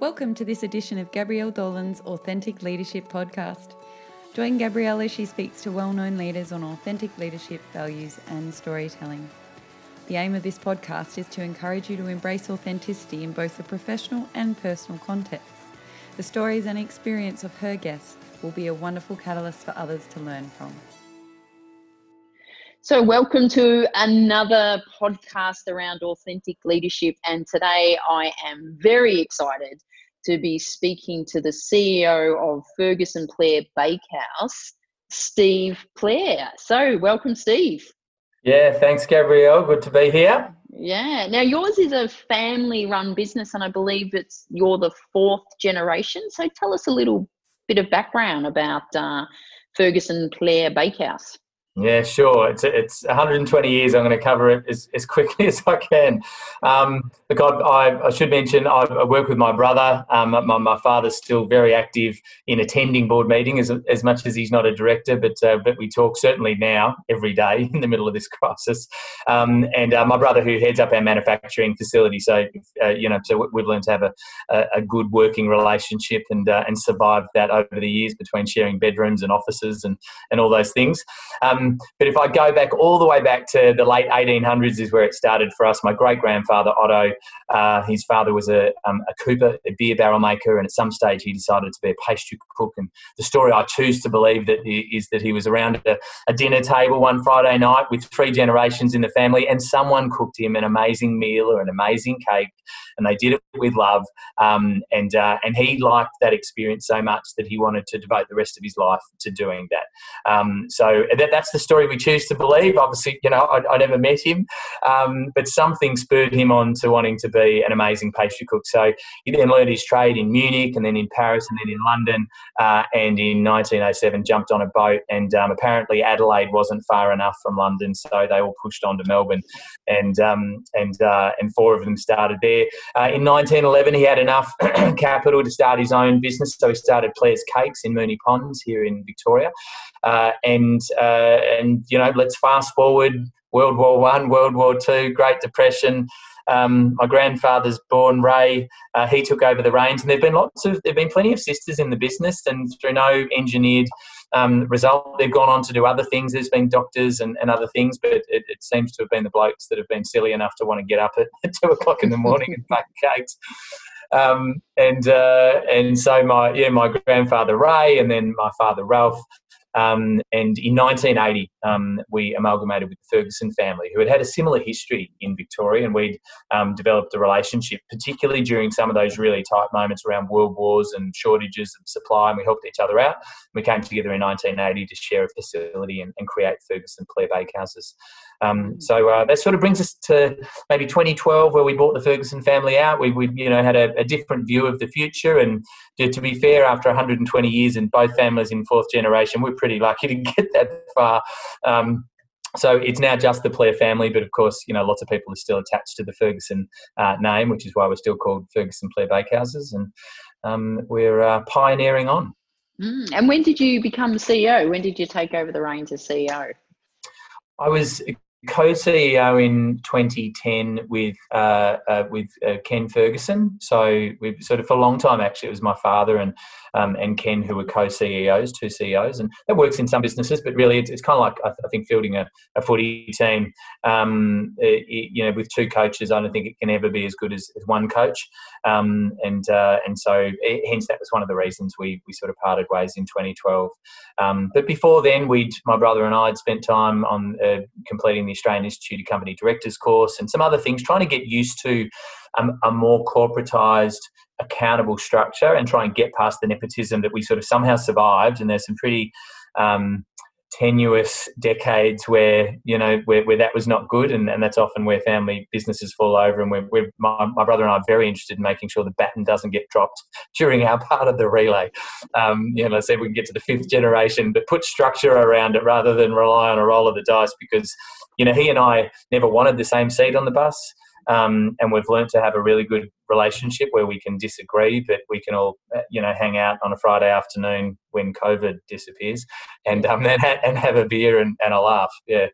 Welcome to this edition of Gabrielle Dolan's Authentic Leadership Podcast. Join Gabrielle as she speaks to well known leaders on authentic leadership, values, and storytelling. The aim of this podcast is to encourage you to embrace authenticity in both the professional and personal contexts. The stories and experience of her guests will be a wonderful catalyst for others to learn from. So, welcome to another podcast around authentic leadership. And today I am very excited to be speaking to the CEO of Ferguson Plarre Bakehouse, Steve Plarre. So, welcome, Steve. Yeah, thanks, Gabrielle. Good to be here. Yeah. Now, yours is a family run business, and I believe it's you're the fourth generation. So, tell us a little bit of background about uh, Ferguson Plarre Bakehouse. Yeah, sure. It's it's 120 years. I'm going to cover it as, as quickly as I can. Um, look, I, I, should mention I, work with my brother. Um, my, my father's still very active in attending board meetings as, as much as he's not a director, but uh, but we talk certainly now every day in the middle of this crisis. Um, and uh, my brother, who heads up our manufacturing facility, so uh, you know, so we've learned to have a, a, a good working relationship and uh, and survived that over the years between sharing bedrooms and offices and and all those things. Um, but if I go back all the way back to the late 1800s, is where it started for us. My great grandfather Otto, uh, his father was a, um, a cooper, a beer barrel maker, and at some stage he decided to be a pastry cook. And the story I choose to believe that he, is that he was around a, a dinner table one Friday night with three generations in the family, and someone cooked him an amazing meal or an amazing cake, and they did it with love. Um, and uh, and he liked that experience so much that he wanted to devote the rest of his life to doing that. Um, so that, that's the the story we choose to believe. Obviously, you know, I, I never met him, um, but something spurred him on to wanting to be an amazing pastry cook. So he then learned his trade in Munich and then in Paris and then in London. Uh, and in 1907, jumped on a boat. And um, apparently, Adelaide wasn't far enough from London, so they all pushed on to Melbourne. And um, and uh, and four of them started there. Uh, in 1911, he had enough capital to start his own business, so he started Plarre's Cakes in Moonee Ponds here in Victoria. Uh, and uh, and you know, let's fast forward World War One, World War Two, Great Depression. Um, my grandfather's born Ray. Uh, he took over the reins, and there've been lots of there've been plenty of sisters in the business, and through no engineered um, result, they've gone on to do other things. There's been doctors and, and other things, but it, it, seems to have been the blokes that have been silly enough to want to get up at, two o'clock in the morning and bake cakes. Um, and uh, and so my yeah my grandfather Ray and then my father Ralph um, and in 1980, um, we amalgamated with the Ferguson family, who had had a similar history in Victoria, and we'd um, developed a relationship, particularly during some of those really tight moments around world wars and shortages of supply, and we helped each other out. We came together in 1980 to share a facility and, and create Ferguson Plarre Bakehouses. Um, so uh, that sort of brings us to maybe 2012, where we bought the Ferguson family out. We, we you know, had a, a different view of the future, and to, to, be fair, after 120 years and both families in fourth generation, we're pretty lucky to get that far. Um, so it's now just the Plarre family, but of course, you know, lots of people are still attached to the Ferguson uh, name, which is why we're still called Ferguson Plarre Bakehouses, and um, we're uh, pioneering on. Mm. And when did you become CEO? When did you take over the reins as CEO? I was co-CEO in 2010 with uh, uh, with uh, Ken Ferguson. So we sort of for a long time actually it was my father and um, and Ken who were co-CEOs, two CEOs, and that works in some businesses, but really it's, it's kind of like I, th- I, think fielding a, a footy team. Um, it, you know, with two coaches, I don't think it can ever be as good as, as one coach, um, and uh, and so it, hence that was one of the reasons we we sort of parted ways in 2012. Um, but before then, we'd my brother and I had spent time on uh, completing the Australian Institute of Company Directors course and some other things, trying to get used to um, a more corporatized accountable structure and try and get past the nepotism that we sort of somehow survived. And there's some pretty um, tenuous decades where you know where, where that was not good and, and that's often where family businesses fall over and we're, we're my, my, brother and I are very interested in making sure the baton doesn't get dropped during our part of the relay. Um, you know say we can get to the fifth generation but put structure around it rather than rely on a roll of the dice because you know he and I never wanted the same seat on the bus um, and we've learned to have a really good relationship where we can disagree, but we can all, uh, you know, hang out on a Friday afternoon when COVID disappears, and um, and, ha- and have a beer and, and a laugh. Yeah.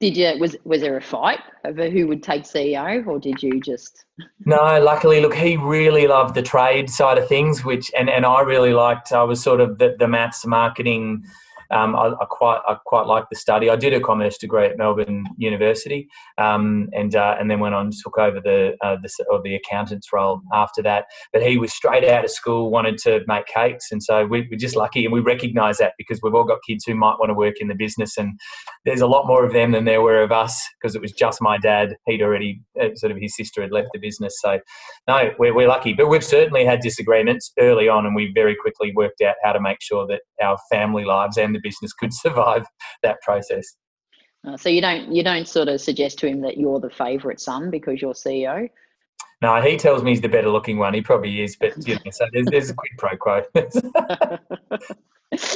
Did you was was there a fight over who would take CEO, or did you just? No, luckily, look, he really loved the trade side of things, which and and I really liked. I was sort of the the maths marketing um, I, I, quite I quite like the study. I did a commerce degree at Melbourne University, um, and uh, and then went on took over the uh, the or the accountant's role after that. But he was straight out of school, wanted to make cakes, and so we, are just lucky, and we recognise that because we've all got kids who might want to work in the business, and there's a lot more of them than there were of us because it was just my dad. He'd already uh, sort of his sister had left the business, so no, we're, we're lucky. But we've certainly had disagreements early on, and we very quickly worked out how to make sure that our family lives and the business could survive that process. Uh, so you don't you don't sort of suggest to him that you're the favourite son because you're CEO. No, he tells me he's the better looking one. He probably is, but you know, so there's, there's a quid pro quo.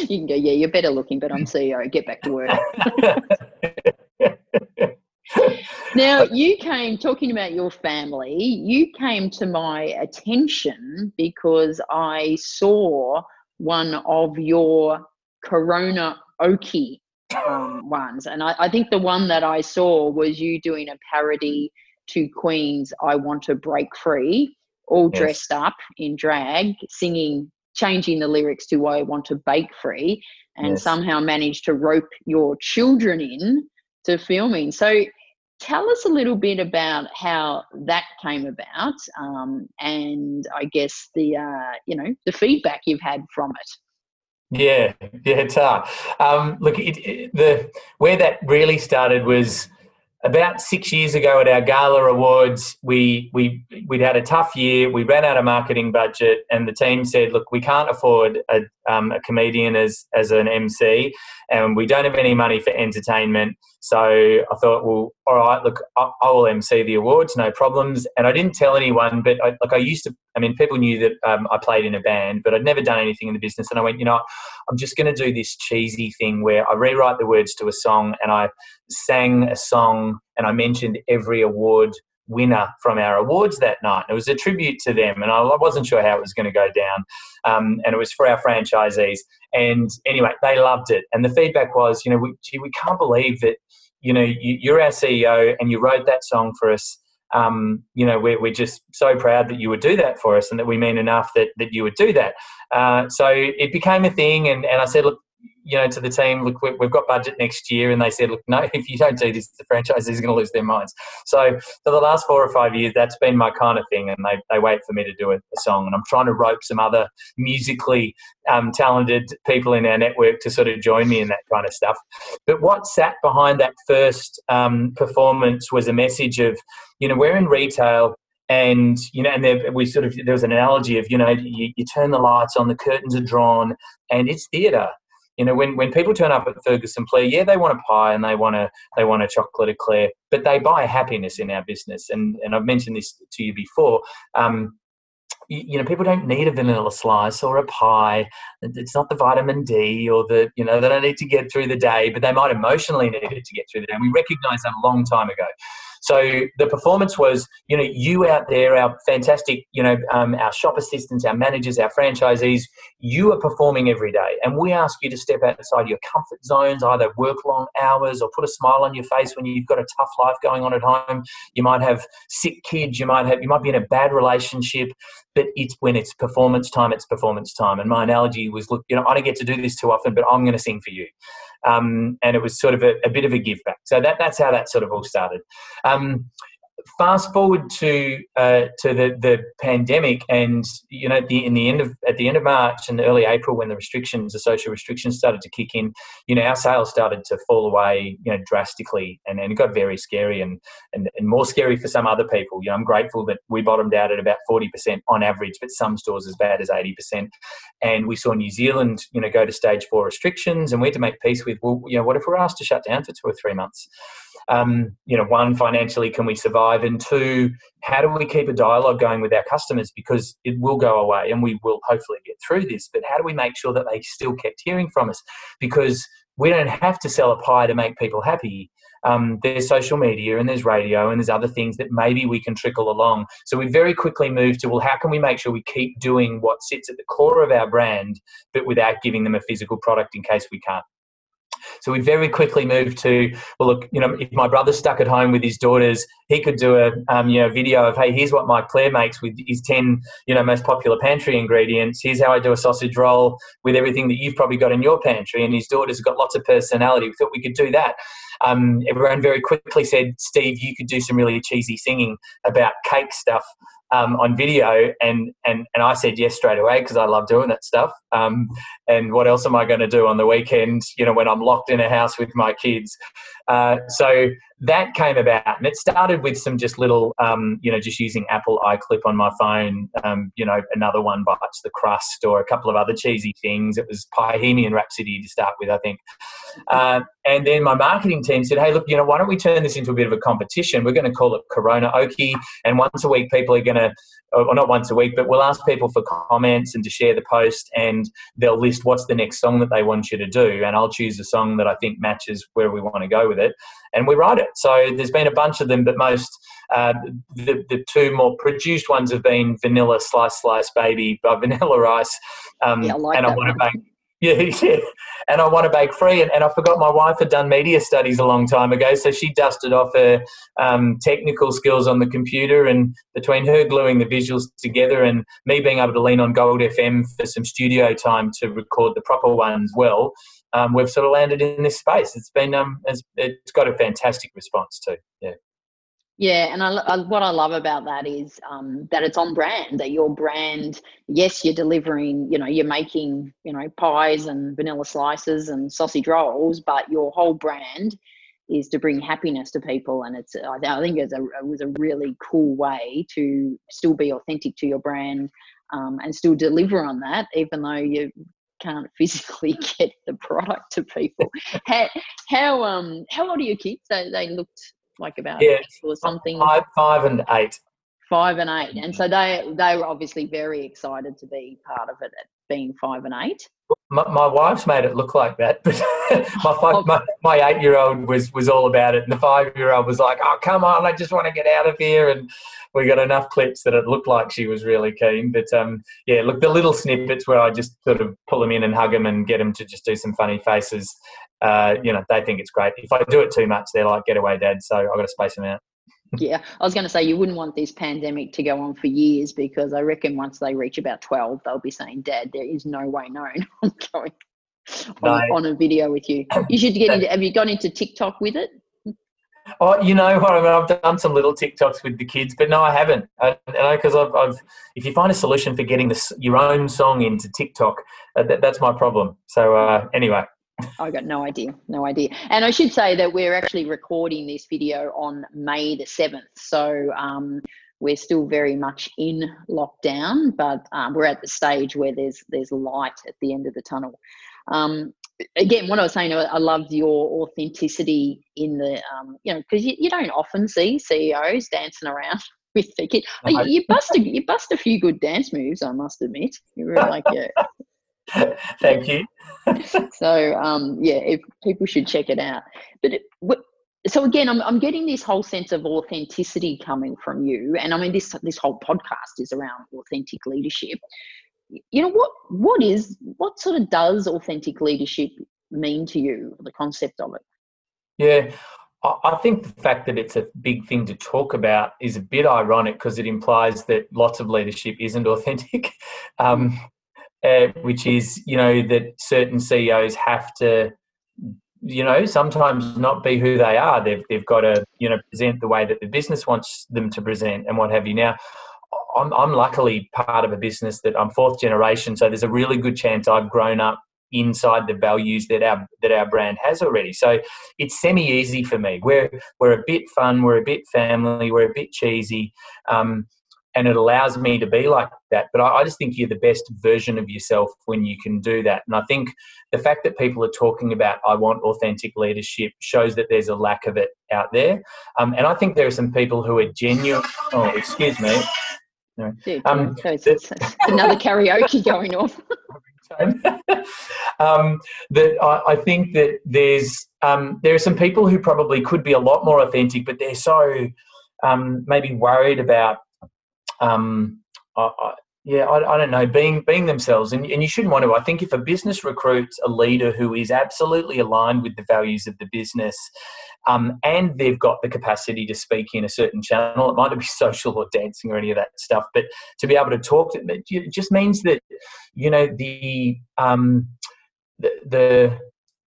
you can go, yeah, you're better looking, but I'm CEO. Get back to work. now, you came talking about your family. You came to my attention because I saw one of your Corona Oki um, ones. And I, I, think the one that I saw was you doing a parody to Queen's I Want to Break Free, all yes. dressed up in drag, singing, changing the lyrics to I Want to Bake Free, and yes. somehow managed to rope your children in to filming. So tell us a little bit about how that came about um, and I guess the, uh, you know, the feedback you've had from it. Yeah, yeah, it's hard. Um, look, it, it, the where that really started was about six years ago at our gala awards. We we we'd had a tough year. We ran out of marketing budget, and the team said, "Look, we can't afford a, um, a comedian as as an MC, and we don't have any money for entertainment." So I thought, well, all right, look, I, I will MC the awards, no problems. And I didn't tell anyone, but I, like I used to. I mean, people knew that um, I played in a band, but I'd never done anything in the business. And I went, you know, I'm just going to do this cheesy thing where I rewrite the words to a song, and I sang a song, and I mentioned every award winner from our awards that night. It was a tribute to them, and I wasn't sure how it was going to go down. Um, and it was for our franchisees. And anyway, they loved it. And the feedback was, you know, we, gee, we can't believe that, you know, you, are our CEO and you wrote that song for us. Um, you know, we're, we're just so proud that you would do that for us and that we mean enough that, that you would do that. Uh, so it became a thing. And, and I said, look, you know, to the team, look, we've got budget next year, and they said, look, no, if you don't do this, the franchise is going to lose their minds. So for the last four or five years, that's been my kind of thing, and they, they wait for me to do a, a song, and I'm trying to rope some other musically um, talented people in our network to sort of join me in that kind of stuff. But what sat behind that first um, performance was a message of, you know, we're in retail and you know and there, we sort of there was an analogy of you know you, you, turn the lights on the curtains are drawn and it's theater you know, when, when people turn up at Ferguson Plarre, yeah, they want a pie and they want a they want a chocolate eclair, but they buy happiness in our business. And and I've mentioned this to you before. Um, you, know, people don't need a vanilla slice or a pie. It's not the vitamin D or the you know they don't need to get through the day, but they might emotionally need it to get through the day. And we recognise that a long time ago. So the performance was, you know, you out there, our fantastic, you know, um, our shop assistants, our managers, our franchisees, you are performing every day. And we ask you to step outside your comfort zones, either work long hours or put a smile on your face when you've got a tough life going on at home. You might have sick kids, you might have, you might be in a bad relationship, but it's when it's performance time, it's performance time. And my analogy was, look, you know, I don't get to do this too often, but I'm going to sing for you um, and it was sort of a, a, bit of a give back. So that, that's how that sort of all started. Um, fast forward to uh, to the, the pandemic, and you know, the, in the end of at the end of March and early April, when the restrictions, the social restrictions, started to kick in, you know, our sales started to fall away, you know, drastically, and, and it got very scary and, and and more scary for some other people. You know, I'm grateful that we bottomed out at about 40% on average, but some stores as bad as 80%. And we saw New Zealand, you know, go to stage four restrictions, and we had to make peace with, well, you know, what if we're asked to shut down for two or three months? Um, you know, one, financially, can we survive? And two, how do we keep a dialogue going with our customers? Because it will go away and we will hopefully get through this. But how do we make sure that they still kept hearing from us? Because we don't have to sell a pie to make people happy. Um, there's social media and there's radio and there's other things that maybe we can trickle along. So we very quickly moved to well, how can we make sure we keep doing what sits at the core of our brand, but without giving them a physical product in case we can't? So we very quickly moved to, well, look, you know, if my brother's stuck at home with his daughters, he could do a, um, you know, video of, hey, here's what Mike Claire makes with his 10, you know, most popular pantry ingredients. Here's how I do a sausage roll with everything that you've probably got in your pantry. And his daughters have got lots of personality. We thought we could do that. Um, everyone very quickly said, Steve, you could do some really cheesy singing about cake stuff um, on video, and and and I said yes straight away because I love doing that stuff. Um, and what else am I going to do on the weekend? You know, when I'm locked in a house with my kids. Uh, so that came about, and it started with some just little, um, you know, just using Apple iClip on my phone. Um, you know, another one bites the crust, or a couple of other cheesy things. It was Bohemian Rhapsody to start with, I think. Uh, and then my marketing team said, "Hey, look, you know, why don't we turn this into a bit of a competition? We're going to call it Corona Okie, and once a week, people are going to." Or not once a week, but we'll ask people for comments and to share the post, and they'll list what's the next song that they want you to do, and I'll choose a song that I think matches where we want to go with it, and we write it. So there's been a bunch of them, but most uh, the the two more produced ones have been Vanilla Slice Slice Baby by Vanilla Ice, um, yeah, I like and I want to bake. Yeah, yeah, and I want to bake free. And, and I forgot my wife had done media studies a long time ago, so she dusted off her um, technical skills on the computer. And between her gluing the visuals together and me being able to lean on Gold FM for some studio time to record the proper ones well, um, we've sort of landed in this space. It's been um, it's, it's got a fantastic response too. Yeah. Yeah, and I, I, what I love about that is um, that it's on brand. That your brand, yes, you're delivering. You know, you're making you know pies and vanilla slices and sausage rolls, but your whole brand is to bring happiness to people. And it's I think it's a, it was a really cool way to still be authentic to your brand um, and still deliver on that, even though you can't physically get the product to people. how, how um how old are your kids? They they looked like about yeah, or something. Five, five and eight. Five and eight, and so mm. they they were obviously very excited to be part of it, at being five and eight. My, my wife's made it look like that, but my, five, my my eight year old was was all about it, and the five year old was like, "Oh, come on, I just want to get out of here." And we got enough clips that it looked like she was really keen. But um, yeah, look, the little snippets where I just sort of pull them in and hug them and get them to just do some funny faces uh, you know, they think it's great. If I do it too much, they're like, get away, dad. So I've got to space them out. Yeah, I was going to say you wouldn't want this pandemic to go on for years because I reckon once they reach about 12, they'll be saying, Dad, there is no way known I'm going on, no. on a video with you. You should get into, have you gone into TikTok with it? Oh, you know what? I mean, I've done some little TikToks with the kids, but no, I haven't. Because I've, I've, if you find a solution for getting this, your own song into TikTok, uh, that, that's my problem. So uh, anyway, I got no idea, no idea. And I should say that we're actually recording this video on May the 7th. So um, we're still very much in lockdown, but um, we're at the stage where there's there's light at the end of the tunnel. Um, again, what I was saying, I loved your authenticity in the, um, you know, because you, you, don't often see CEOs dancing around with the kid. You, you bust a, you bust a few good dance moves, I must admit. You are like, yeah. Thank you. so um, yeah, if people should check it out. But it, so again, I'm I'm getting this whole sense of authenticity coming from you, and I mean this this whole podcast is around authentic leadership. You know what what is what sort of does authentic leadership mean to you? The concept of it. Yeah, I think the fact that it's a big thing to talk about is a bit ironic because it implies that lots of leadership isn't authentic. Um, uh, which is you know that certain CEOs have to you know sometimes not be who they are. They've they've got to you know present the way that the business wants them to present and what have you. Now, I'm I'm luckily part of a business that I'm fourth generation, so there's a really good chance I've grown up inside the values that our that our brand has already. So it's semi easy for me. We're we're a bit fun, we're a bit family, we're a bit cheesy. Um, and it allows me to be like that. But I, I, just think you're the best version of yourself when you can do that. And I think the fact that people are talking about I want authentic leadership shows that there's a lack of it out there. Um, and I think there are some people who are genuine. Oh, excuse me. No. Um, so it's, it's another karaoke going off. um, that I, I, think that there's um, there are some people who probably could be a lot more authentic, but they're so um, maybe worried about um, I, yeah, I, I, don't know, being being themselves, and, and you shouldn't want to. I think if a business recruits a leader who is absolutely aligned with the values of the business, um, and they've got the capacity to speak in a certain channel, it might be social or dancing or any of that stuff, but to be able to talk, to, it just means that you know the um, the, the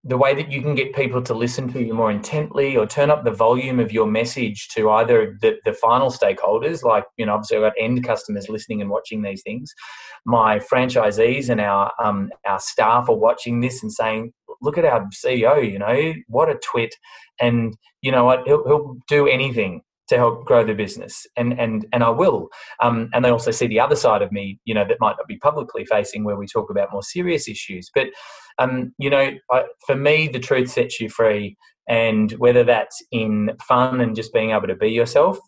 the way that you can get people to listen to you more intently or turn up the volume of your message to either the, the final stakeholders, like, you know, obviously I've got end customers listening and watching these things. My franchisees and our, um, our staff are watching this and saying, look at our CEO, you know, what a twit. And, you know what, he'll, he'll do anything to help grow the business. And and and I will. Um, and they also see the other side of me you know that might not be publicly facing where we talk about more serious issues. But um, you know, I, for me, the truth sets you free. And whether that's in fun and just being able to be yourself,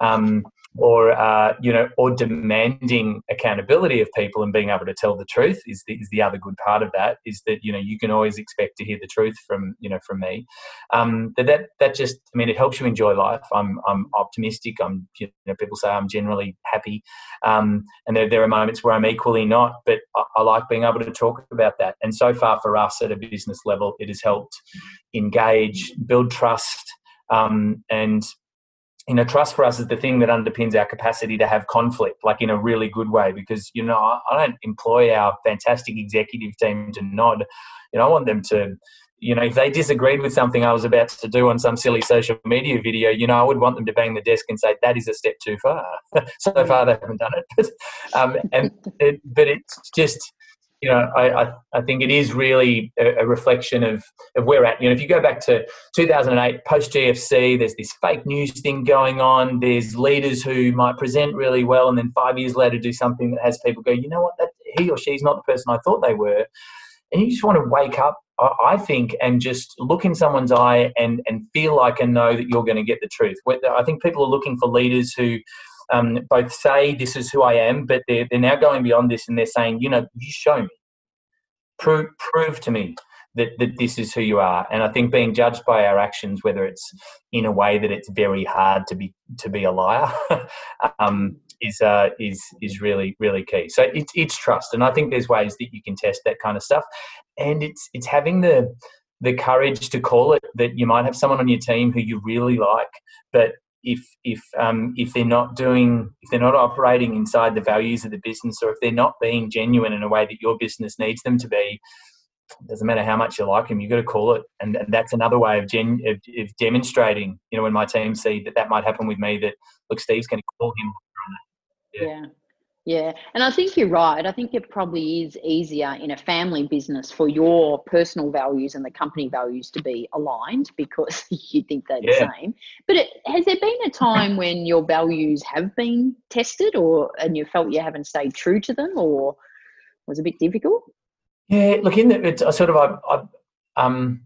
um, or uh, you know, or demanding accountability of people and being able to tell the truth is the, is the other good part of that. Is that you know you can always expect to hear the truth from you know from me. Um, that that that just I mean it helps you enjoy life. I'm I'm optimistic. I'm you know people say I'm generally happy, um, and there there are moments where I'm equally not. But I, I like being able to talk about that. And so far for us at a business level, it has helped engage, build trust. Um, and you know, trust for us is the thing that underpins our capacity to have conflict, like in a really good way. Because you know, I, I don't employ our fantastic executive team to nod. You know, I want them to you know, if they disagreed with something I was about to do on some silly social media video, you know, I would want them to bang the desk and say that is a step too far. so far, they haven't done it, but um, and it, but it's just you know, I, I, I, think it is really a, a, reflection of, of where we're at. You know, if you go back to 2008, post GFC, there's this fake news thing going on. There's leaders who might present really well and then five years later do something that has people go, you know what, that, he or she's not the person I thought they were. And you just want to wake up, I think, and just look in someone's eye and, and feel like and know that you're going to get the truth. I think people are looking for leaders who um, both say this is who I am, but they're, they're now going beyond this and they're saying, you know, you show me, prove, prove to me that, that this is who you are. And I think being judged by our actions, whether it's in a way that it's very hard to be to be a liar, um, is uh, is is really really key. So it's it's trust, and I think there's ways that you can test that kind of stuff, and it's it's having the the courage to call it that you might have someone on your team who you really like, but if if um, if they're not doing if they're not operating inside the values of the business or if they're not being genuine in a way that your business needs them to be doesn't matter how much you like them you've got to call it and, and that's another way of, gen, of, of, demonstrating you know when my team see that that might happen with me that look steve's going to call him yeah. yeah. Yeah, and I think you're right. I think it probably is easier in a family business for your personal values and the company values to be aligned because you think they're yeah. the same. But it, has there been a time when your values have been tested, or and you felt you haven't stayed true to them, or was a bit difficult? Yeah, look, in the, it's, I sort of I, I um,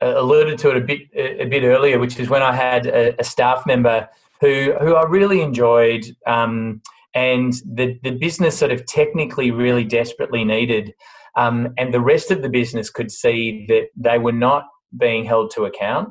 alluded to it a bit a, bit earlier, which is when I had a, a staff member who who I really enjoyed. Um, and the, the business sort of technically really desperately needed. Um, and the rest of the business could see that they were not being held to account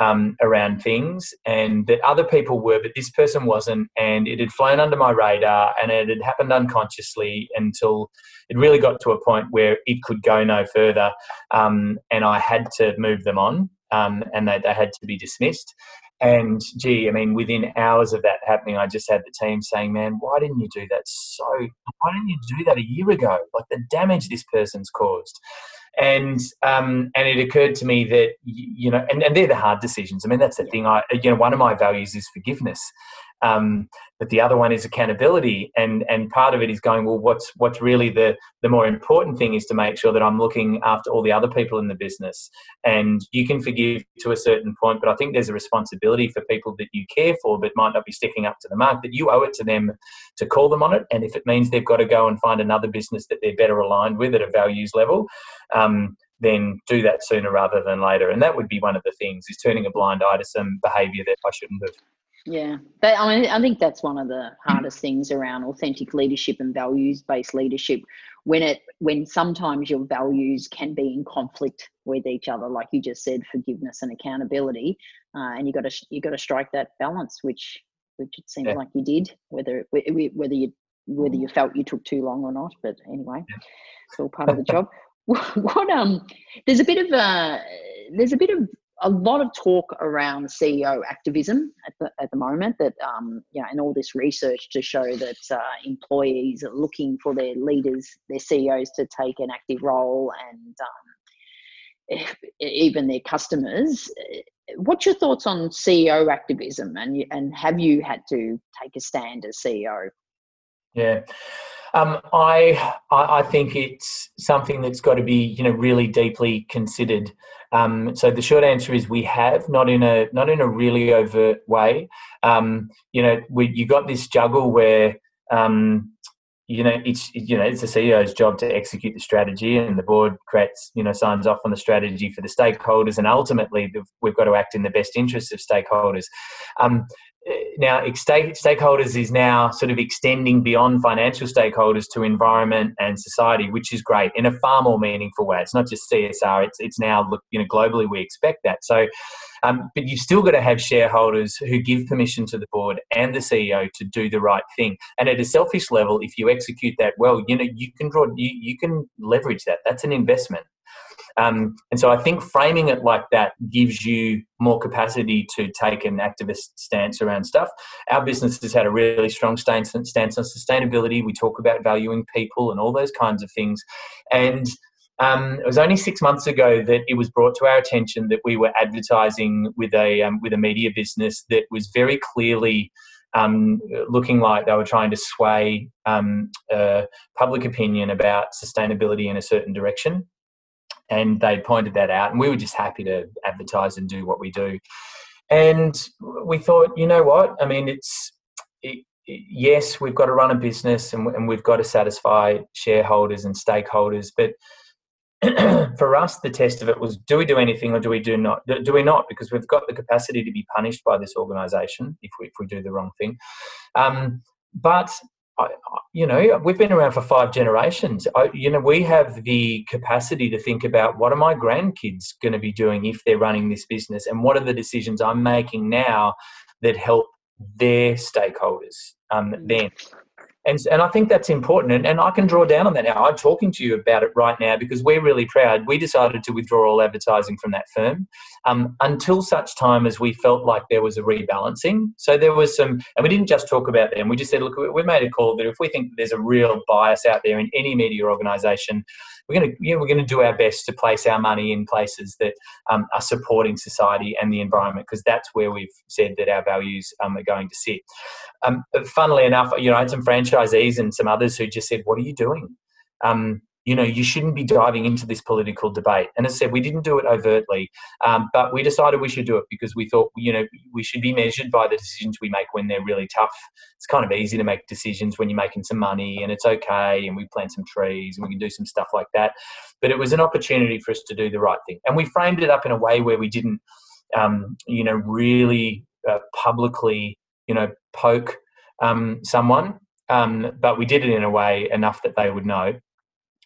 um, around things and that other people were, but this person wasn't. And it had flown under my radar and it had happened unconsciously until it really got to a point where it could go no further. Um, and I had to move them on um, and they, they had to be dismissed. And gee, I mean, within hours of that happening, I just had the team saying, "Man, why didn't you do that? So, why didn't you do that a year ago? Like the damage this person's caused." And um, and it occurred to me that you know, and, and they're the hard decisions. I mean, that's the thing. I you know, one of my values is forgiveness, um, but the other one is accountability, and and part of it is going well. What's what's really the the more important thing is to make sure that I'm looking after all the other people in the business. And you can forgive to a certain point, but I think there's a responsibility for people that you care for, but might not be sticking up to the mark. That you owe it to them to call them on it, and if it means they've got to go and find another business that they're better aligned with at a values level. Um, then do that sooner rather than later. And that would be one of the things is turning a blind eye to some behaviour that I shouldn't have. Yeah, but I mean, I think that's one of the hardest things around authentic leadership and values-based leadership. When it, when sometimes your values can be in conflict with each other, like you just said, forgiveness and accountability, uh, and you got to you got to strike that balance, which which it seems yeah. like you did. Whether whether you whether you felt you took too long or not. But anyway, it's all part of the job. what um, there's a bit of a there's a bit of a lot of talk around CEO activism at the, at the moment that, um, you know, and all this research to show that uh, employees are looking for their leaders, their CEOs to take an active role and um, even their customers. What's your thoughts on CEO activism and, and have you had to take a stand as CEO? Yeah. Um, I I think it's something that's got to be you know really deeply considered. Um, so the short answer is we have not in a not in a really overt way. Um, you know, we, you got this juggle where um, you know it's you know it's the CEO's job to execute the strategy, and the board creates you know signs off on the strategy for the stakeholders, and ultimately we've got to act in the best interests of stakeholders. Now stakeholders is now sort of extending beyond financial stakeholders to environment and society which is great in a far more meaningful way. It's not just csr it's it's now look you know globally we expect that. So um, but you've still got to have shareholders who give permission to the board and the ceo to do the right thing. And at a selfish level if you execute that well you know you can draw you, you can leverage that. That's an investment um, and so I think framing it like that gives you more capacity to take an activist stance around stuff. Our business has had a really strong stance, stance on sustainability. We talk about valuing people and all those kinds of things. And um, it was only six months ago that it was brought to our attention that we were advertising with a um, with a media business that was very clearly um, looking like they were trying to sway um, uh, public opinion about sustainability in a certain direction and they pointed that out and we were just happy to advertise and do what we do. And we thought you know what? I mean it's it, yes we've got to run a business and, and we've got to satisfy shareholders and stakeholders but for us the test of it was do we do anything or do we do not do we not? Because we've got the capacity to be punished by this organization if we, if we do the wrong thing. Um, but I, you know, we've been around for five generations. I, you know, we have the capacity to think about what are my grandkids going to be doing if they're running this business, and what are the decisions I'm making now that help their stakeholders um, mm. then and, and I think that's important. And, and I can draw down on that now. I'm talking to you about it right now because we're really proud. We decided to withdraw all advertising from that firm um, until such time as we felt like there was a rebalancing. So there was some, and we didn't just talk about them. We just said, look, we made a call that if we think there's a real bias out there in any media organisation, we're going to know, we're going to do our best to place our money in places that um, are supporting society and the environment because that's where we've said that our values um, are going to sit. Um, funnily enough, you know, I had some franchisees and some others who just said, "What are you doing?" Um, you know, you shouldn't be diving into this political debate. And as I said, we didn't do it overtly, um, but we decided we should do it because we thought, you know, we should be measured by the decisions we make when they're really tough. It's kind of easy to make decisions when you're making some money and it's okay, and we plant some trees and we can do some stuff like that. But it was an opportunity for us to do the right thing, and we framed it up in a way where we didn't, um, you know, really uh, publicly, you know, poke um, someone. Um, but we did it in a way enough that they would know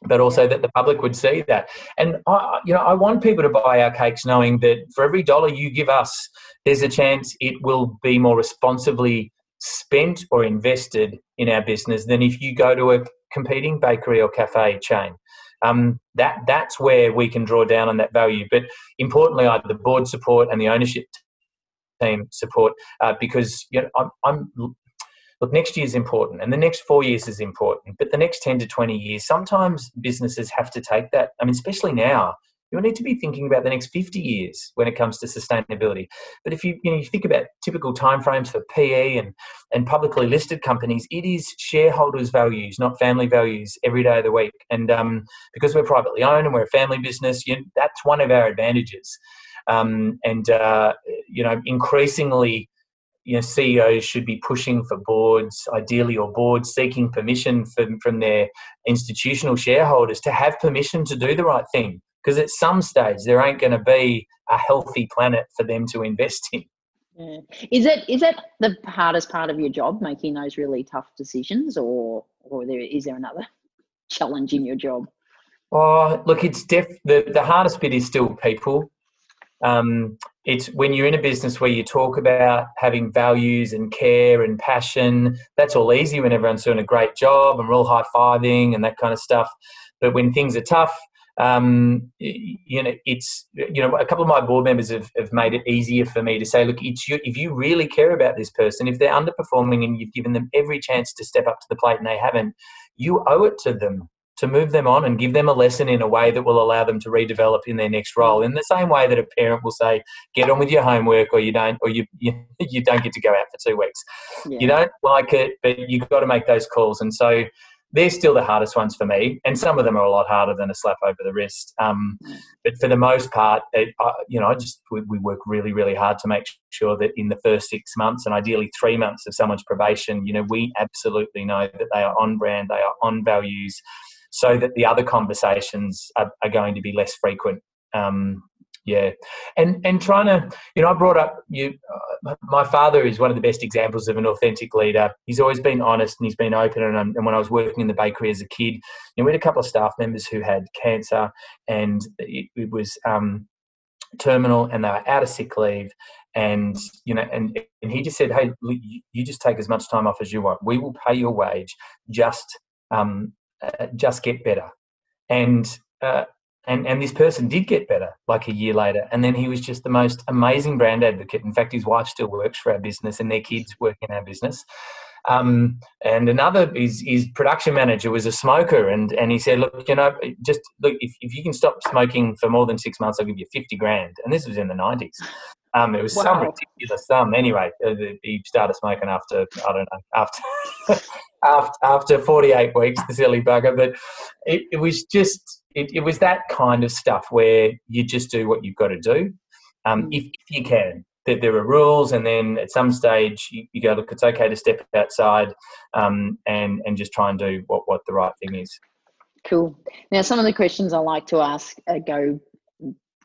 but also that the public would see that. And I, you know, I want people to buy our cakes knowing that for every dollar you give us, there's a chance it will be more responsibly spent or invested in our business than if you go to a competing bakery or cafe chain. Um, that that's where we can draw down on that value. But importantly, I the board support and the ownership team support uh, because you know I'm, I'm look, next year is important and the next four years is important, but the next 10 to 20 years, sometimes businesses have to take that. I mean, especially now, you need to be thinking about the next 50 years when it comes to sustainability. But if you, you, know, you think about typical timeframes for PE and, and publicly listed companies, it is shareholders' values, not family values, every day of the week. And um, because we're privately owned and we're a family business, you know, that's one of our advantages. Um, and uh, you know, increasingly, you know, CEOs should be pushing for boards, ideally, or boards seeking permission from, from their institutional shareholders to have permission to do the right thing. Because at some stage, there ain't going to be a healthy planet for them to invest in. Yeah. Is it is that the hardest part of your job, making those really tough decisions, or or there is there another challenge in your job? Oh, look, it's def the the hardest bit is still people. Um, it's when you're in a business where you talk about having values and care and passion. That's all easy when everyone's doing a great job and we're all high fiving and that kind of stuff. But when things are tough, um, you know, it's you know, a couple of my board members have, have made it easier for me to say, look, it's you, if you really care about this person, if they're underperforming and you've given them every chance to step up to the plate and they haven't, you owe it to them to move them on and give them a lesson in a way that will allow them to redevelop in their next role. In the same way that a parent will say, "Get on with your homework," or you don't, or you you, you don't get to go out for two weeks. Yeah. You don't like it, but you've got to make those calls. And so they're still the hardest ones for me, and some of them are a lot harder than a slap over the wrist. Um, but for the most part, it, you know, I just we, we, work really, really hard to make sure that in the first six months and ideally three months of someone's probation, you know, we absolutely know that they are on brand, they are on values, so that the other conversations are, are going to be less frequent. Um, yeah, and and trying to, you know, I brought up you. Uh, my father is one of the best examples of an authentic leader. He's always been honest and he's been open. And, um, and when I was working in the bakery as a kid, you know, we had a couple of staff members who had cancer, and it, it was um, terminal, and they were out of sick leave, and you know, and and he just said, "Hey, you just take as much time off as you want. We will pay your wage. Just um, uh, just get better. And uh, and and this person did get better like a year later and then he was just the most amazing brand advocate in fact his wife still works for our business and their kids work in our business um, and another his, his production manager was a smoker and and he said look you know just look if, if you can stop smoking for more than six months i'll give you 50 grand and this was in the 90s um, it was wow. some ridiculous sum. Anyway, uh, he started smoking after I don't know after after after 48 weeks, the silly bugger. But it, it was just it, it, was that kind of stuff where you just do what you've got to do, um, mm. if, if, you can. That there are rules, and then at some stage you, you go, look, it's okay to step outside um, and and just try and do what what the right thing is. Cool. Now, some of the questions I like to ask uh, go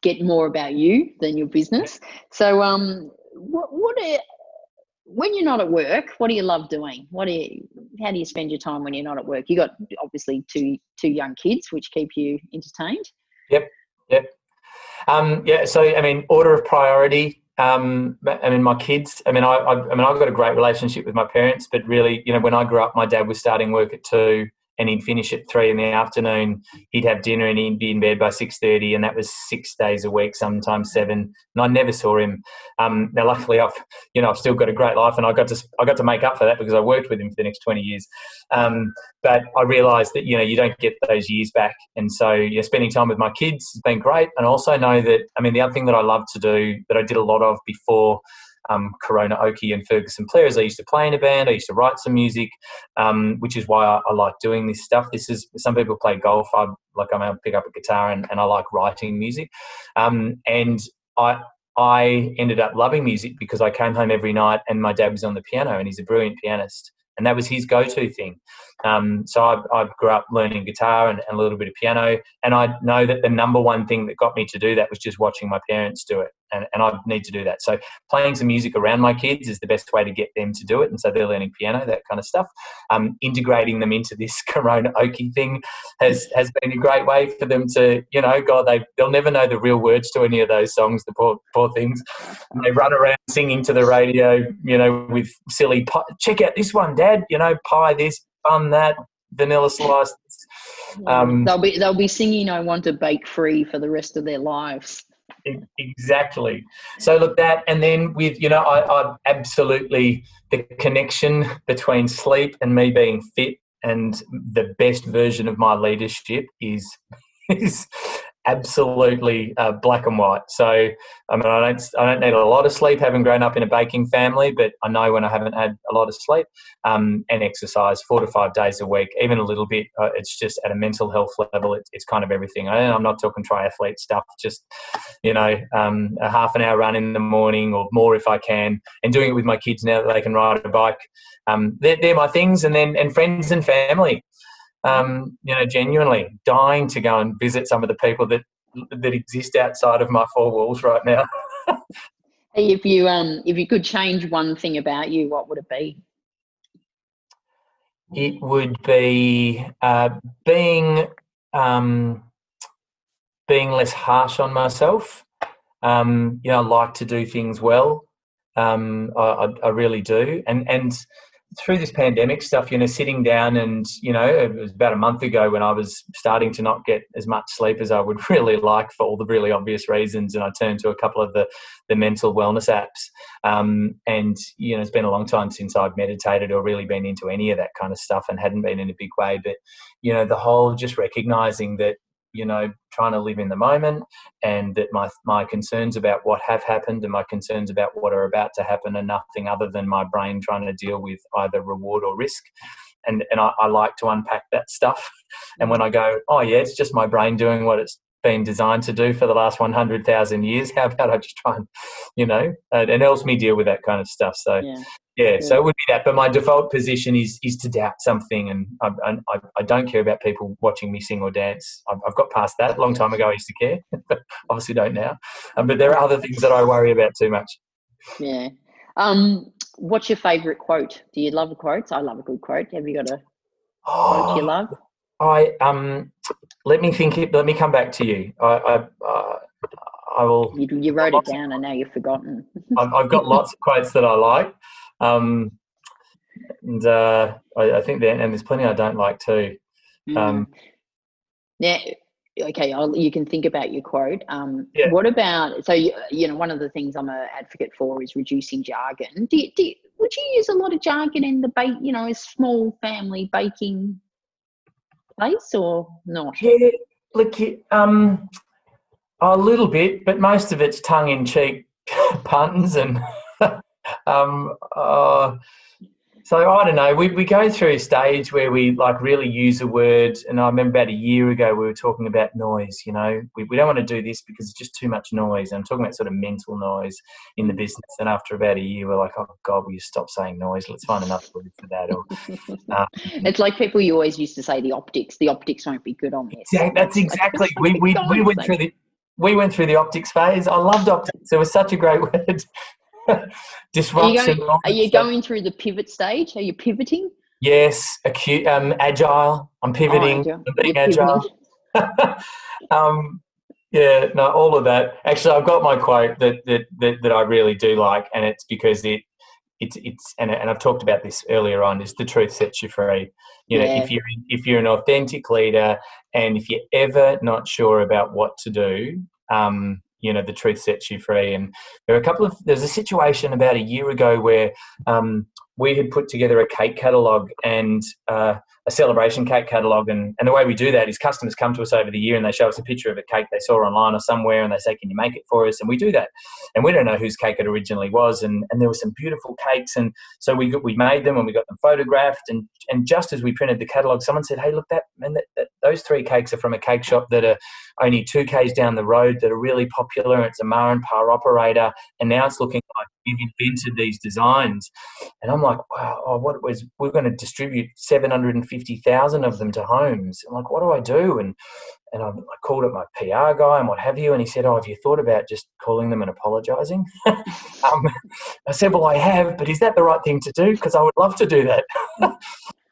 get more about you than your business. So, um, what what are, when you're not at work, what do you love doing? What do you how do you spend your time when you're not at work? You got obviously two two young kids, which keep you entertained. Yep, yep. Um, yeah. So, I mean, order of priority. Um, I mean, my kids. I mean, I, I, I mean, I've got a great relationship with my parents, but really, you know, when I grew up, my dad was starting work at two and he'd finish at three in the afternoon. He'd have dinner and he'd be in bed by six thirty, and that was six days a week, sometimes seven. And I never saw him. Um, now, luckily, I've you know I've still got a great life, and I got to I got to make up for that because I worked with him for the next twenty years. Um, but I realised that you know you don't get those years back, and so yeah, spending time with my kids has been great. And also know that I mean the other thing that I love to do that I did a lot of before um, Corona Oki and Ferguson Plarre's. I used to play in a band. I used to write some music, um, which is why I, I, like doing this stuff. This is some people play golf. I like I'm able to pick up a guitar and, and I like writing music. Um, and I I ended up loving music because I came home every night and my dad was on the piano and he's a brilliant pianist and that was his go-to thing. Um, so I, I, grew up learning guitar and, and, a little bit of piano, and I know that the number one thing that got me to do that was just watching my parents do it, and, and I need to do that. So playing some music around my kids is the best way to get them to do it, and so they're learning piano, that kind of stuff. Um, integrating them into this Corona Oki thing has has been a great way for them to, you know, God, they they'll never know the real words to any of those songs. The poor poor things, and they run around singing to the radio, you know, with silly. pie. Check out this one, Dad dad, you know, pie this, bun that, vanilla slice. Um, they'll be they'll be singing "I Want to Bake Free" for the rest of their lives. Exactly. So look that, and then with you know, I, I absolutely the connection between sleep and me being fit and the best version of my leadership is is absolutely uh, black and white. So I mean, I don't I don't need a lot of sleep, having grown up in a baking family, but I know when I haven't had a lot of sleep um, and exercise four to five days a week, even a little bit. Uh, it's just at a mental health level, it, it's kind of everything. I, am not talking triathlete stuff, just you know, um, a half an hour run in the morning or more if I can, and doing it with my kids now that they can ride a bike. Um, they're, they're my things, and then and friends and family um, you know, genuinely dying to go and visit some of the people that that exist outside of my four walls right now. if you um, if you could change one thing about you, what would it be? It would be uh, being um, being less harsh on myself. Um, you know, I like to do things well. Um, I, I, I really do, and and through this pandemic stuff, you know, sitting down and, you know, it was about a month ago when I was starting to not get as much sleep as I would really like for all the really obvious reasons. And I turned to a couple of the, the mental wellness apps. Um, and, you know, it's been a long time since I've meditated or really been into any of that kind of stuff and hadn't been in a big way. But, you know, the whole just recognizing that you know trying to live in the moment and that my my concerns about what have happened and my concerns about what are about to happen are nothing other than my brain trying to deal with either reward or risk. And and I, I like to unpack that stuff. And when I go oh yeah it's just my brain doing what it's been designed to do for the last 100,000 years. How about I just try and, you know, uh, it helps me deal with that kind of stuff. So, yeah. yeah. so it would be that. But my default position is is to doubt something, and I, I, I don't care about people watching me sing or dance. I've, I've got past that. A long time ago, I used to care. but Obviously, don't now. Um, but there are other things that I worry about too much. Yeah. Um, what's your favourite quote? Do you love quotes? I love a good quote. Have you got a oh, quote you love? I um let me think. It, let me come back to you. I I, uh, I will. You, you wrote it down, and now you've forgotten. I've, I've, got lots of quotes that I like, um, and uh, I, I, think that, and there's plenty I don't like too. Mm. Um, now, okay, I'll, you can think about your quote. Um, yeah. What about so you, you know one of the things I'm an advocate for is reducing jargon. Do, do, would you use a lot of jargon in the bake? You know, a small family baking place or not? Yeah, look, um, a little bit, but most of it's tongue in cheek puns and um, uh, so I don't know. We, we go through a stage where we like really use a word, and I remember about a year ago we were talking about noise. You know, we, we don't want to do this because it's just too much noise. And I'm talking about sort of mental noise in the business. And after about a year, we're like, oh God, will you stop saying noise? Let's find another word for that. Or um, it's like people you always used to say the optics. The optics won't be good on this. Yeah, that's exactly. we we, we went through the we went through the optics phase. I loved optics. It was such a great word. Disruption. Are you, going, are you going through the pivot stage? Are you pivoting? Yes, acute, um, agile. I'm pivoting. Oh, I'm being agile. um, yeah, no, all of that. Actually, I've got my quote that, that that that I really do like, and it's because it it's it's and, and I've talked about this earlier on. Is the truth sets you free. You know, yeah. if you're if you're an authentic leader, and if you're ever not sure about what to do, um, you know the truth sets you free. And there are a couple of there's a situation about a year ago where um, we had put together a cake catalogue and uh, a celebration cake catalogue. And, and the way we do that is customers come to us over the year and they show us a picture of a cake they saw online or somewhere and they say, Can you make it for us? And we do that. And we don't know whose cake it originally was. And, and there were some beautiful cakes. And so we, got, we made them and we got them photographed. And, and just as we printed the catalogue, someone said, Hey, look, that, man, that, that, those three cakes are from a cake shop that are only two Ks down the road that are really popular. It's a Ma and Pa operator. And now it's looking like you've invented these designs. And I'm like, wow, oh, what was, we're going to distribute 750,000 of them to homes. I'm like, what do I do? And, and I, I called up my PR guy and what have you. And he said, oh, have you thought about just calling them and apologizing? um, I said, well, I have, but is that the right thing to do? Because I would love to do that.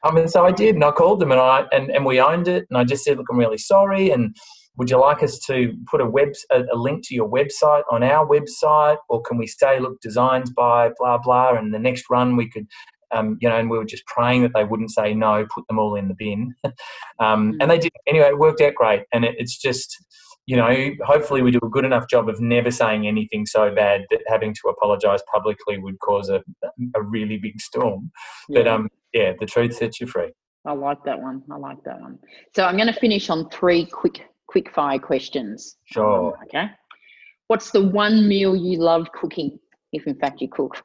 I mean, so I did, and I called them, and I and, and we owned it, and I just said, look, I'm really sorry, and would you like us to put a web a, a, link to your website on our website? Or can we say look designs by blah blah and the next run we could um, you know and we were just praying that they wouldn't say no put them all in the bin. Um, and they did. Anyway it worked out great. And it, it's just you know hopefully we do a good enough job of never saying anything so bad that having to apologize publicly would cause a, a really big storm. Yeah. but um yeah the truth sets you free. I like that one. I like that one. So I'm going to finish on three quick quick fire questions. Sure. Okay. What's the one meal you love cooking, if in fact you cook?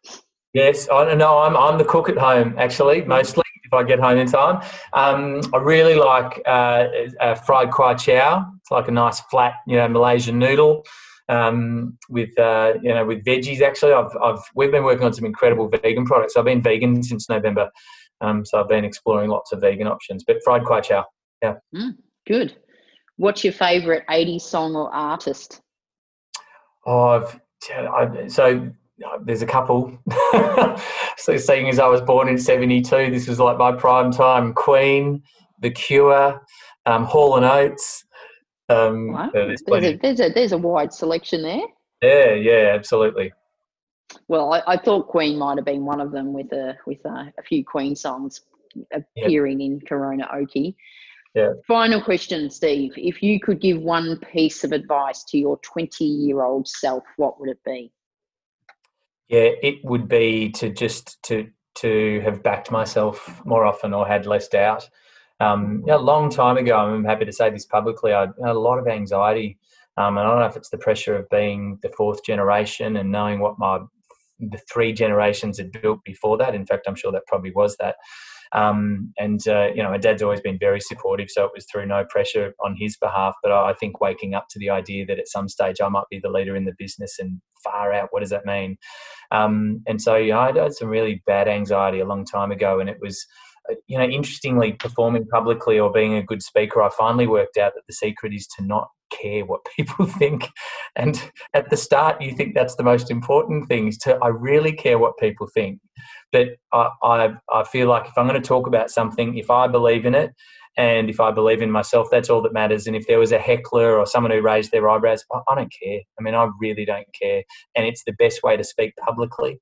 Yes, I know. I'm I'm the cook at home actually, mostly if I get home in time. Um, I really like uh, uh, fried kway chow. It's like a nice flat, you know, Malaysian noodle um, with uh, you know with veggies. Actually, I've I've we've been working on some incredible vegan products. I've been vegan since November, um, so I've been exploring lots of vegan options. But fried kway chow, yeah, mm, good. What's your favourite 80s song or artist? Oh, I've, I, so there's a couple. so seeing as I was born in 72, this was like my prime time. Queen, The Cure, um, Hall and Oates. Um, wow. there's, there's, a, there's, a, there's a wide selection there. Yeah, yeah, absolutely. Well, I, I, thought Queen might have been one of them with a with a, a few Queen songs appearing yep. in Corona Oki. Yeah. Final question, Steve. If you could give one piece of advice to your 20 year old self, what would it be? Yeah, it would be to just to to have backed myself more often or had less doubt. Um, a long time ago, I'm happy to say this publicly. I had a lot of anxiety, um, and I don't know if it's the pressure of being the fourth generation and knowing what my the three generations had built before that. In fact, I'm sure that probably was that. Um, and uh, you know, my dad's always been very supportive, so it was through no pressure on his behalf. But I think waking up to the idea that at some stage I might be the leader in the business and far out, what does that mean? Um, and so, know, I had some really bad anxiety a long time ago, and it was uh, you know, interestingly, performing publicly or being a good speaker, I finally worked out that the secret is to not care what people think. And at the start, you think that's the most important thing is to, I really care what people think. But I, I, I feel like if I'm going to talk about something, if I believe in it, and if I believe in myself, that's all that matters. And if there was a heckler or someone who raised their eyebrows, I, don't care. I mean, I really don't care. And it's the best way to speak publicly,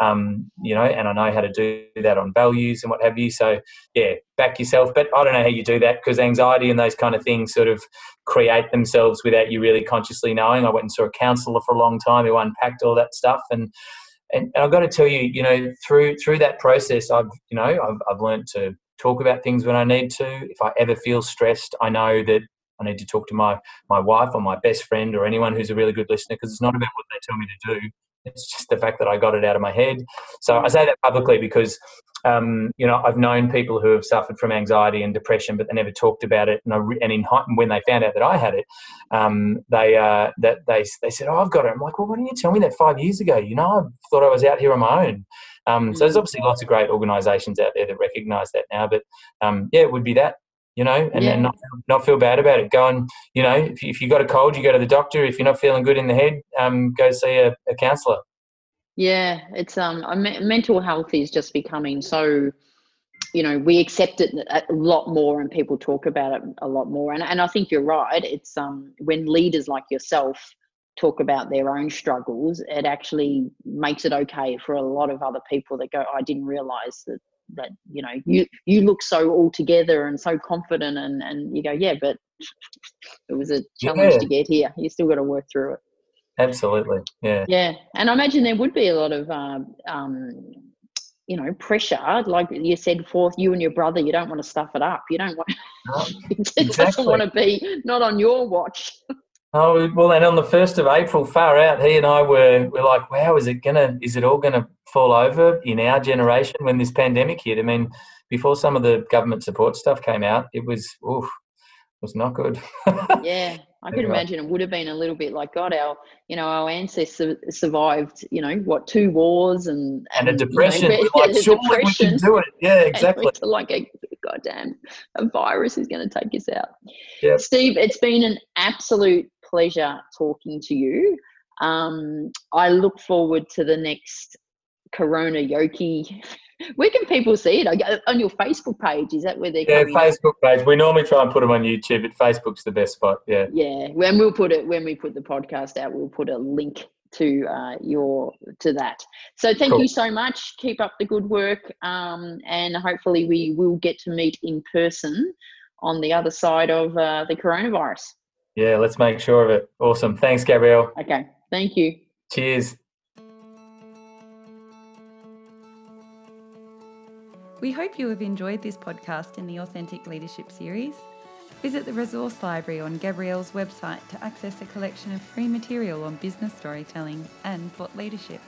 um, you know, and I know how to do that on values and what have you. So, yeah, back yourself. But I don't know how you do that because anxiety and those kind of things sort of create themselves without you really consciously knowing. I went and saw a counselor for a long time who unpacked all that stuff. And and, I've got to tell you, you know, through through that process, I've you know I've, I've learned to talk about things when I need to. If I ever feel stressed, I know that I need to talk to my my wife or my best friend or anyone who's a really good listener because it's not about what they tell me to do. It's just the fact that I got it out of my head. So I say that publicly because um, you know I've known people who have suffered from anxiety and depression, but they never talked about it. And, I, and in when they found out that I had it, um, they uh, that they they said, "Oh, I've got it." I'm like, "Well, why didn't you tell me that five years ago? You know, I thought I was out here on my own." Um, so there's mm. obviously lots of great organisations out there that recognise that now. But um, yeah, it would be that you know, and, yeah. not not feel bad about it. Go and you know, if you, if you got a cold, you go to the doctor. If you're not feeling good in the head, um, go see a, a counsellor. Yeah, it's um, mental health is just becoming so. You know, we accept it a lot more, and people talk about it a lot more. And and I think you're right. It's um, when leaders like yourself talk about their own struggles, it actually makes it okay for a lot of other people that go, I didn't realize that that you know you you look so all together and so confident and and you go yeah but it was a challenge yeah. to get here you still got to work through it absolutely yeah yeah and i imagine there would be a lot of um, um you know pressure like you said for you and your brother you don't want to stuff it up you don't want no, it exactly. doesn't want to be not on your watch Oh well, and on the first of April, far out, he and I were were like, "Wow, is it gonna? Is it all gonna fall over in our generation when this pandemic hit?" I mean, before some of the government support stuff came out, it was oof, was not good. yeah, I could imagine it would have been a little bit like God. Our, you know, our ancestors survived, you know, what two wars and and, and a depression. You know, like, surely depression. we can do it. Yeah, exactly. like a goddamn a virus is going to take us out. Yep. Steve, it's been an absolute pleasure talking to you. Um, I look forward to the next Corona Yoki. Where can people see it? On your Facebook page? Is that where they're? Yeah, Facebook page. We normally try and put them on YouTube, but Facebook's the best spot. Yeah. Yeah, when we'll put it when we put the podcast out, we'll put a link to uh, your to that. So thank cool. you so much. Keep up the good work, um, and hopefully we will get to meet in person on the other side of uh, the coronavirus. Yeah, let's make sure of it. Awesome. Thanks, Gabrielle. Okay. Thank you. Cheers. We hope you have enjoyed this podcast in the Authentic Leadership series. Visit the resource library on Gabrielle's website to access a collection of free material on business storytelling and thought leadership.